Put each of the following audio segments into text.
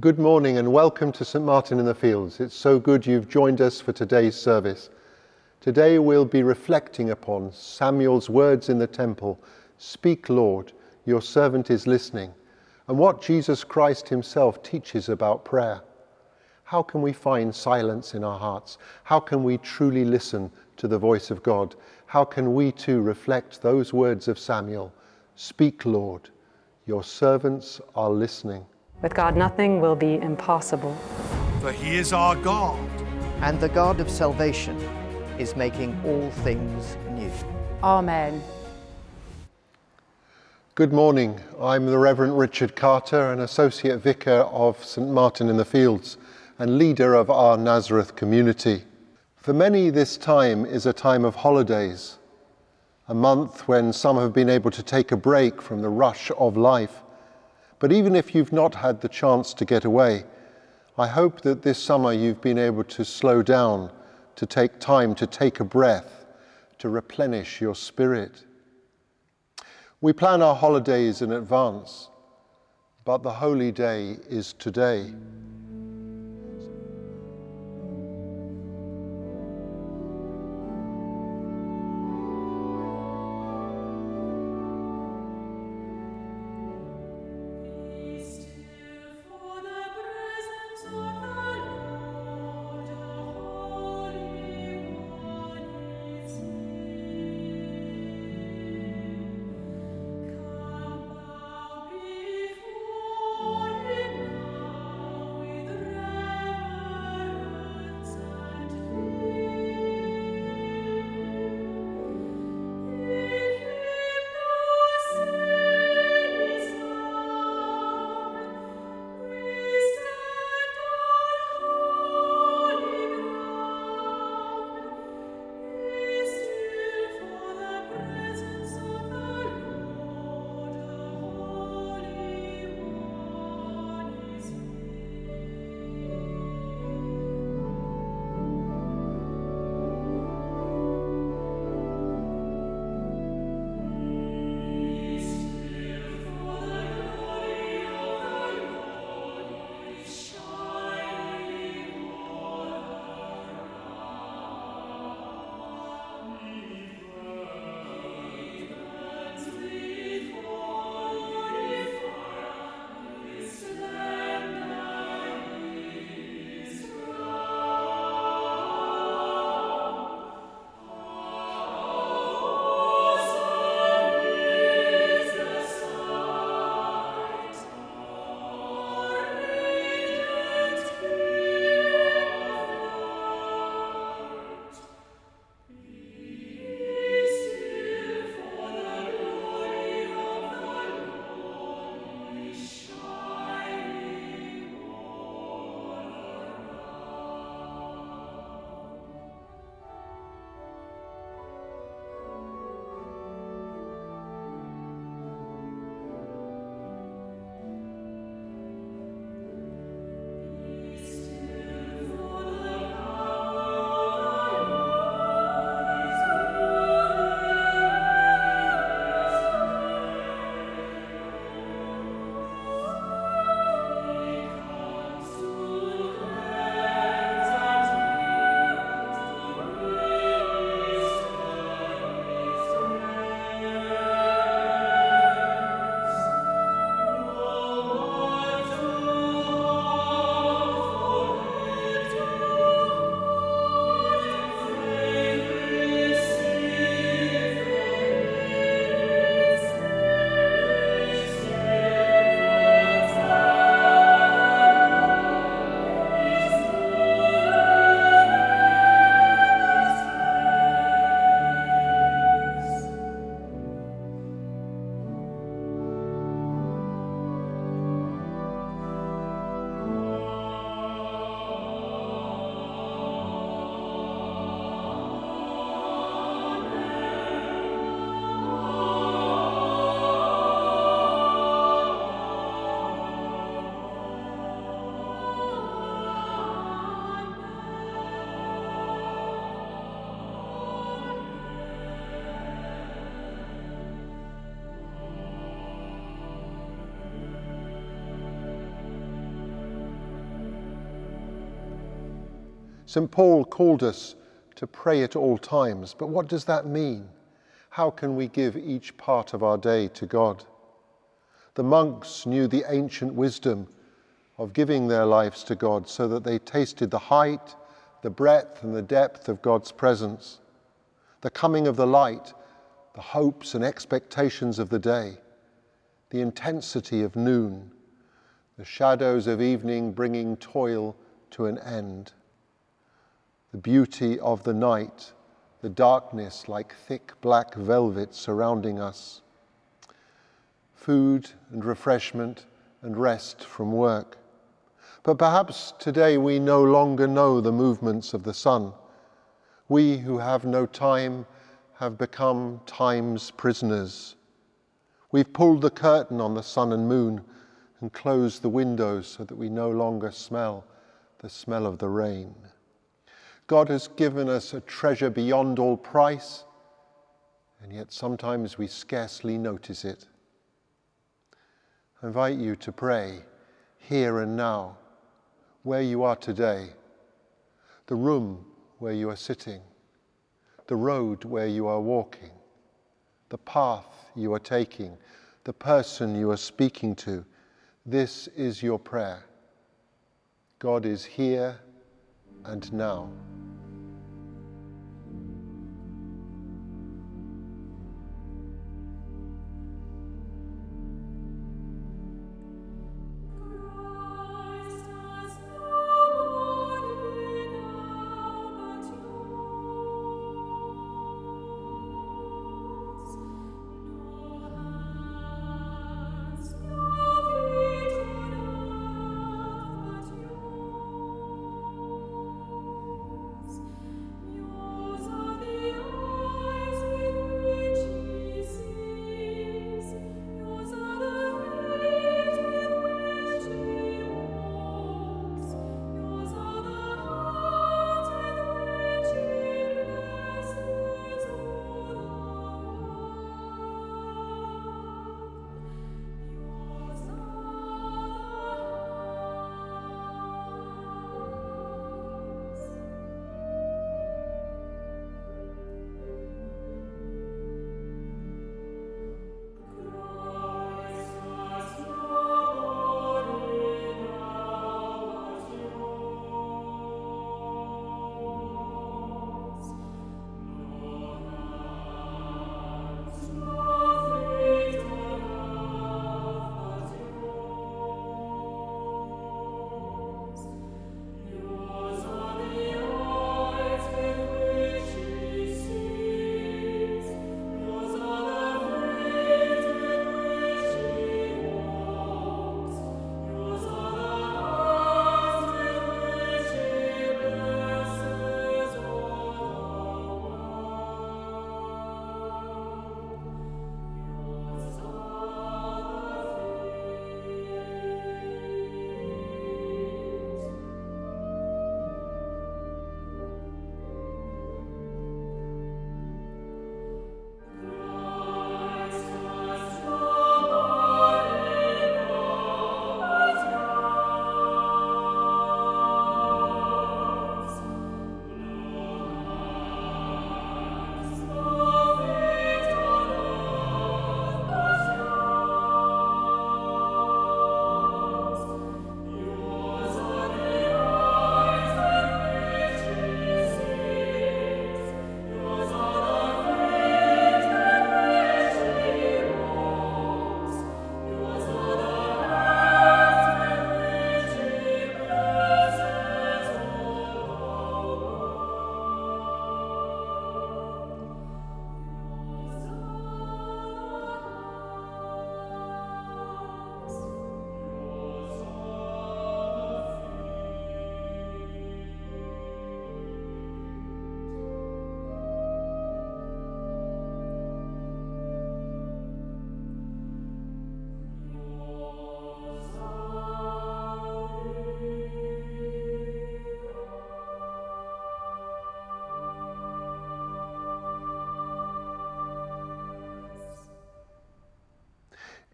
Good morning and welcome to St Martin in the Fields. It's so good you've joined us for today's service. Today we'll be reflecting upon Samuel's words in the temple Speak, Lord, your servant is listening, and what Jesus Christ himself teaches about prayer. How can we find silence in our hearts? How can we truly listen to the voice of God? How can we too reflect those words of Samuel Speak, Lord, your servants are listening. With God, nothing will be impossible. For he is our God. And the God of salvation is making all things new. Amen. Good morning. I'm the Reverend Richard Carter, an Associate Vicar of St Martin in the Fields and leader of our Nazareth community. For many, this time is a time of holidays, a month when some have been able to take a break from the rush of life but even if you've not had the chance to get away, I hope that this summer you've been able to slow down, to take time to take a breath, to replenish your spirit. We plan our holidays in advance, but the holy day is today. St. Paul called us to pray at all times, but what does that mean? How can we give each part of our day to God? The monks knew the ancient wisdom of giving their lives to God so that they tasted the height, the breadth, and the depth of God's presence, the coming of the light, the hopes and expectations of the day, the intensity of noon, the shadows of evening bringing toil to an end, the beauty of the night, the darkness like thick black velvet surrounding us, food and refreshment and rest from work. But perhaps today we no longer know the movements of the sun. We who have no time have become time's prisoners. We've pulled the curtain on the sun and moon and closed the windows so that we no longer smell the smell of the rain. God has given us a treasure beyond all price, and yet sometimes we scarcely notice it. I invite you to pray here and now, where you are today, the room where you are sitting, the road where you are walking, the path you are taking, the person you are speaking to. This is your prayer. God is here and now.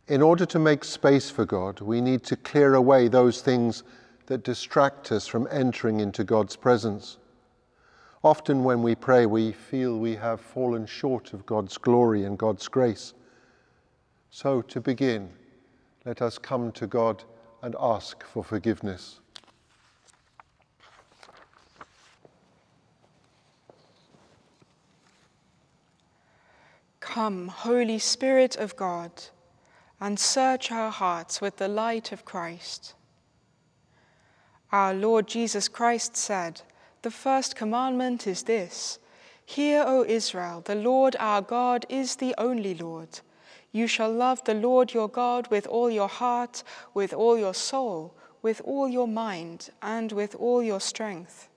In order to make space for God, we need to clear away those things that distract us from entering into God's presence. Often, when we pray, we feel we have fallen short of God's glory and God's grace. So, to begin, let us come to God and ask for forgiveness. Come, Holy Spirit of God, and search our hearts with the light of Christ. Our Lord Jesus Christ said, The first commandment is this Hear, O Israel, the Lord our God is the only Lord. You shall love the Lord your God with all your heart, with all your soul, with all your mind, and with all your strength.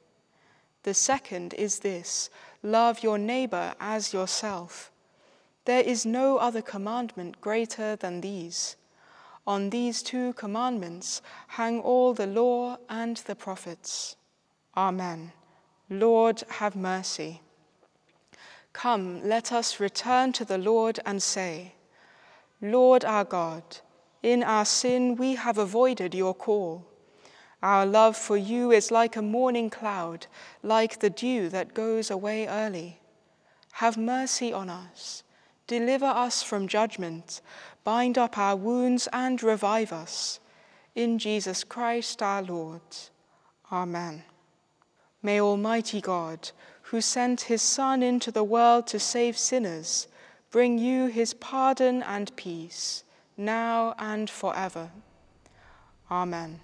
The second is this love your neighbor as yourself. There is no other commandment greater than these. On these two commandments hang all the law and the prophets. Amen. Lord, have mercy. Come, let us return to the Lord and say, Lord our God, in our sin we have avoided your call. Our love for you is like a morning cloud, like the dew that goes away early. Have mercy on us Deliver us from judgment, bind up our wounds, and revive us. In Jesus Christ our Lord. Amen. May Almighty God, who sent his Son into the world to save sinners, bring you his pardon and peace, now and forever. Amen.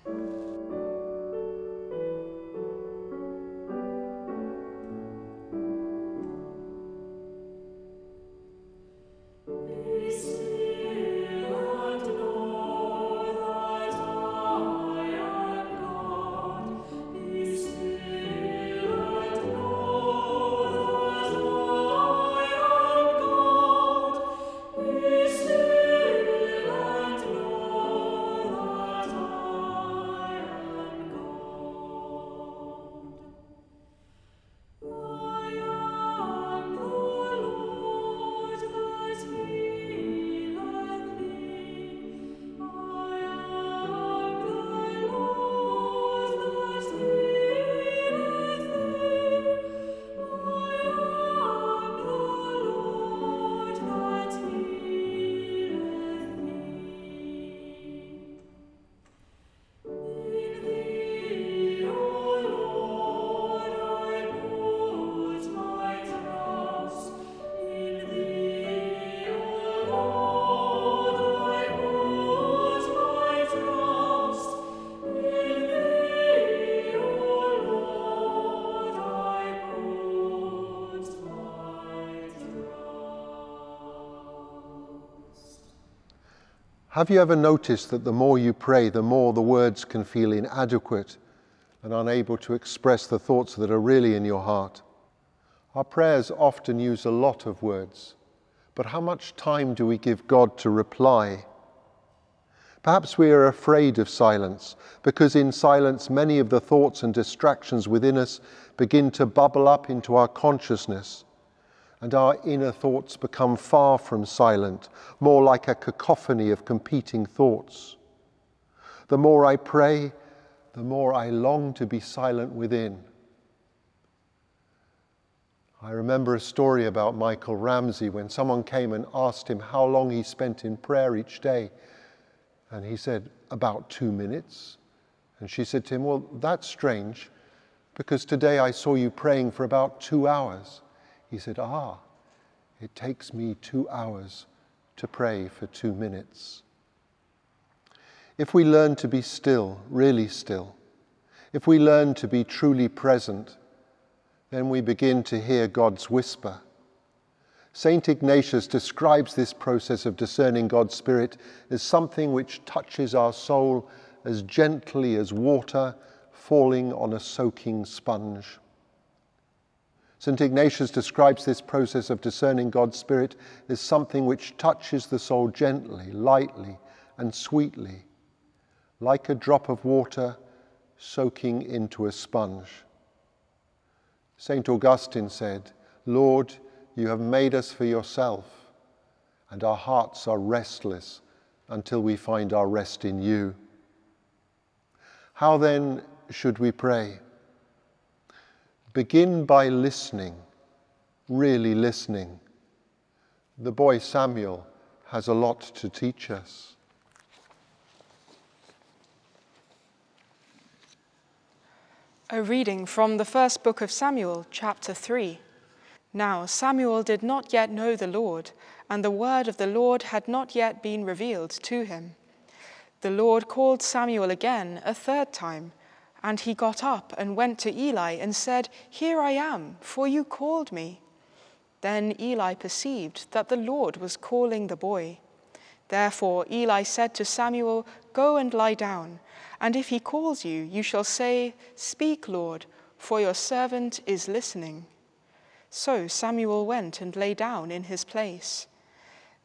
Have you ever noticed that the more you pray, the more the words can feel inadequate and unable to express the thoughts that are really in your heart? Our prayers often use a lot of words, but how much time do we give God to reply? Perhaps we are afraid of silence because in silence many of the thoughts and distractions within us begin to bubble up into our consciousness and our inner thoughts become far from silent, more like a cacophony of competing thoughts. The more I pray, the more I long to be silent within. I remember a story about Michael Ramsey when someone came and asked him how long he spent in prayer each day. And he said, About two minutes. And she said to him, Well, that's strange because today I saw you praying for about two hours. He said, Ah, it takes me two hours to pray for two minutes. If we learn to be still, really still, if we learn to be truly present, then we begin to hear God's whisper. St. Ignatius describes this process of discerning God's Spirit as something which touches our soul as gently as water falling on a soaking sponge. St. Ignatius describes this process of discerning God's Spirit as something which touches the soul gently, lightly, and sweetly, like a drop of water soaking into a sponge. St. Augustine said, Lord, you have made us for yourself, and our hearts are restless until we find our rest in you. How then should we pray? Begin by listening, really listening. The boy Samuel has a lot to teach us. A reading from the first book of Samuel, chapter 3. Now Samuel did not yet know the Lord, and the word of the Lord had not yet been revealed to him. The Lord called Samuel again a third time, and he got up and went to Eli and said, Here I am, for you called me. Then Eli perceived that the Lord was calling the boy. Therefore Eli said to Samuel, Go and lie down, and if he calls you, you shall say, Speak, Lord, for your servant is listening. So Samuel went and lay down in his place.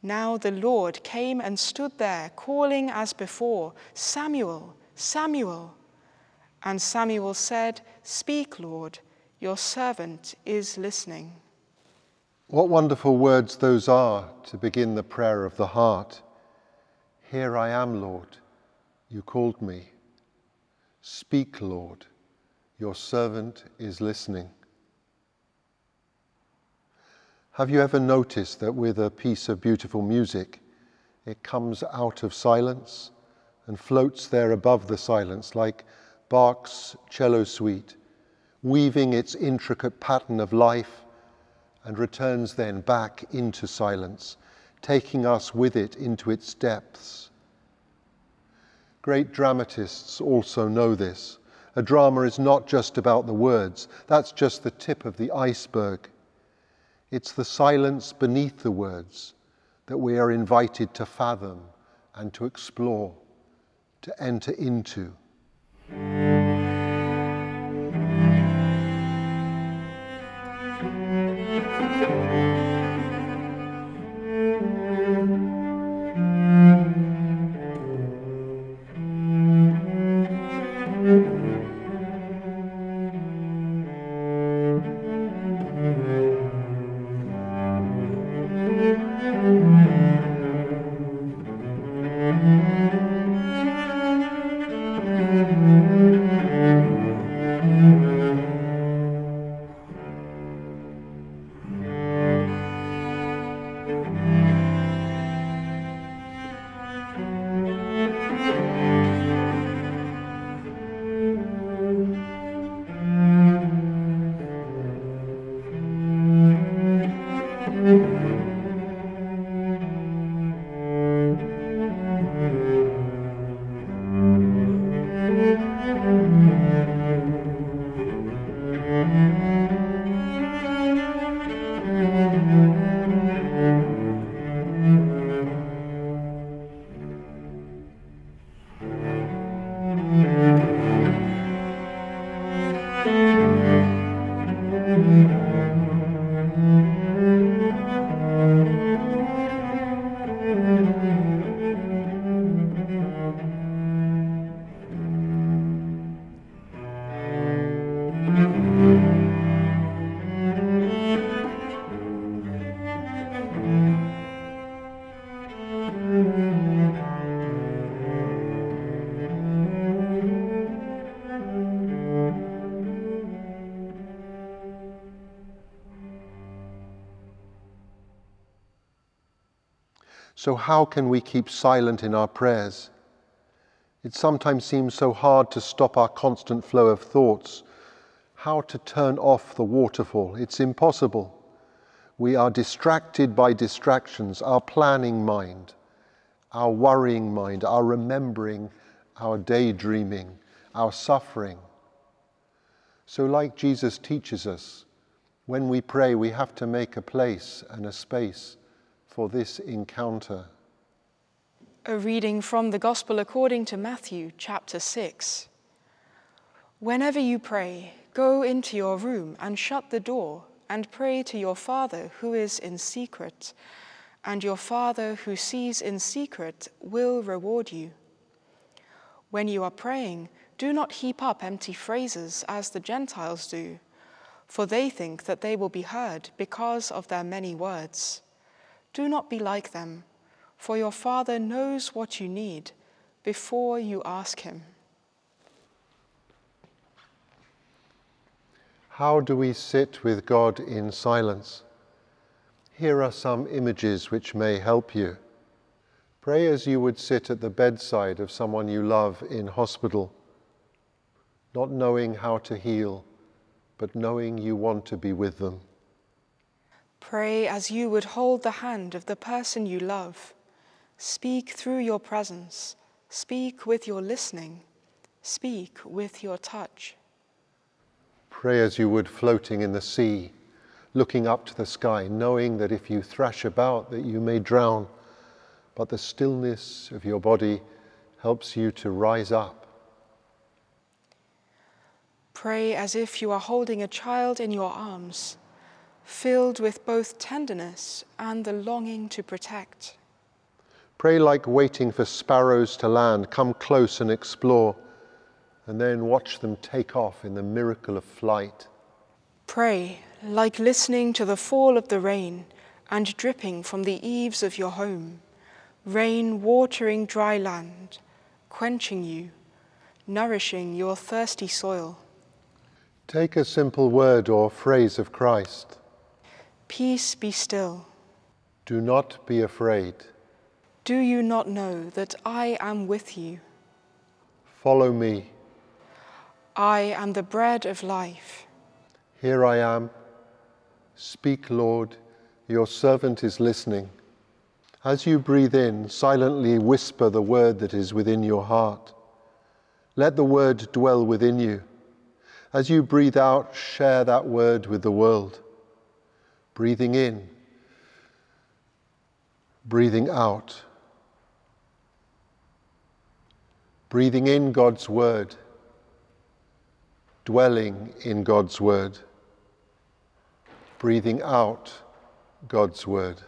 Now the Lord came and stood there, calling as before, Samuel, Samuel. And Samuel said, Speak, Lord, your servant is listening. What wonderful words those are to begin the prayer of the heart. Here I am, Lord, you called me. Speak, Lord, your servant is listening. Have you ever noticed that with a piece of beautiful music, it comes out of silence and floats there above the silence like Bach's cello suite, weaving its intricate pattern of life and returns then back into silence, taking us with it into its depths. Great dramatists also know this. A drama is not just about the words, that's just the tip of the iceberg. It's the silence beneath the words that we are invited to fathom and to explore, to enter into. Mm-hmm. So, how can we keep silent in our prayers? It sometimes seems so hard to stop our constant flow of thoughts. How to turn off the waterfall? It's impossible. We are distracted by distractions, our planning mind, our worrying mind, our remembering, our daydreaming, our suffering. So, like Jesus teaches us, when we pray, we have to make a place and a space for this encounter. A reading from the Gospel according to Matthew, chapter 6. Whenever you pray, go into your room and shut the door and pray to your Father who is in secret, and your Father who sees in secret will reward you. When you are praying, do not heap up empty phrases as the Gentiles do, for they think that they will be heard because of their many words. Do not be like them, for your Father knows what you need before you ask Him. How do we sit with God in silence? Here are some images which may help you. Pray as you would sit at the bedside of someone you love in hospital, not knowing how to heal, but knowing you want to be with them. Pray as you would hold the hand of the person you love. Speak through your presence. Speak with your listening. Speak with your touch. Pray as you would floating in the sea, looking up to the sky, knowing that if you thrash about that you may drown, but the stillness of your body helps you to rise up. Pray as if you are holding a child in your arms, filled with both tenderness and the longing to protect. Pray like waiting for sparrows to land, come close and explore, and then watch them take off in the miracle of flight. Pray like listening to the fall of the rain and dripping from the eaves of your home, rain watering dry land, quenching you, nourishing your thirsty soil. Take a simple word or phrase of Christ. Peace be still. Do not be afraid. Do you not know that I am with you? Follow me. I am the bread of life. Here I am. Speak, Lord. Your servant is listening. As you breathe in, silently whisper the word that is within your heart. Let the word dwell within you. As you breathe out, share that word with the world. Breathing in, breathing out. Breathing in God's word, dwelling in God's word. Breathing out God's word.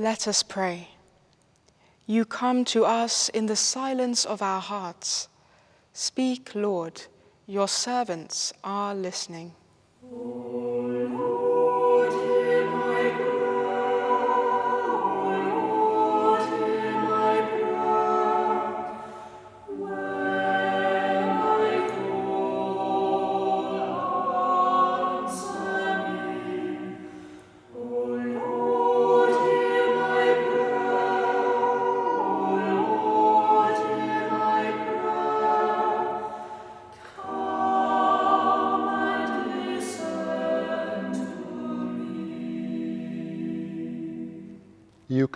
Let us pray. You come to us in the silence of our hearts. Speak, Lord, your servants are listening. Oh, you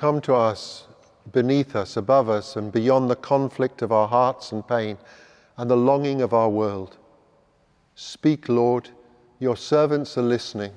come to us, beneath us, above us, and beyond the conflict of our hearts and pain and the longing of our world. Speak, Lord, your servants are listening.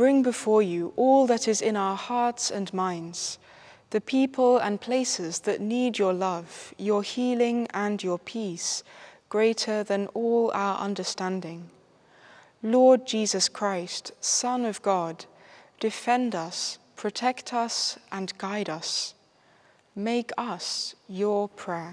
Bring before you all that is in our hearts and minds, the people and places that need your love, your healing, and your peace, greater than all our understanding. Lord Jesus Christ, Son of God, defend us, protect us, and guide us. Make us your prayer.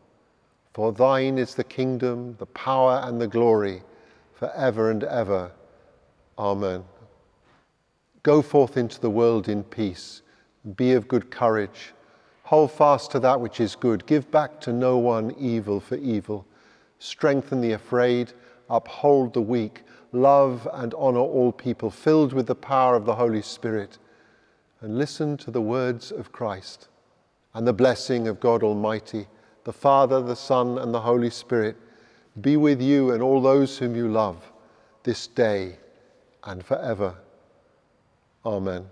For thine is the kingdom, the power, and the glory, for ever and ever. Amen. Go forth into the world in peace. Be of good courage. Hold fast to that which is good. Give back to no one evil for evil. Strengthen the afraid. Uphold the weak. Love and honor all people, filled with the power of the Holy Spirit. And listen to the words of Christ and the blessing of God Almighty the Father, the Son, and the Holy Spirit be with you and all those whom you love this day and forever. Amen.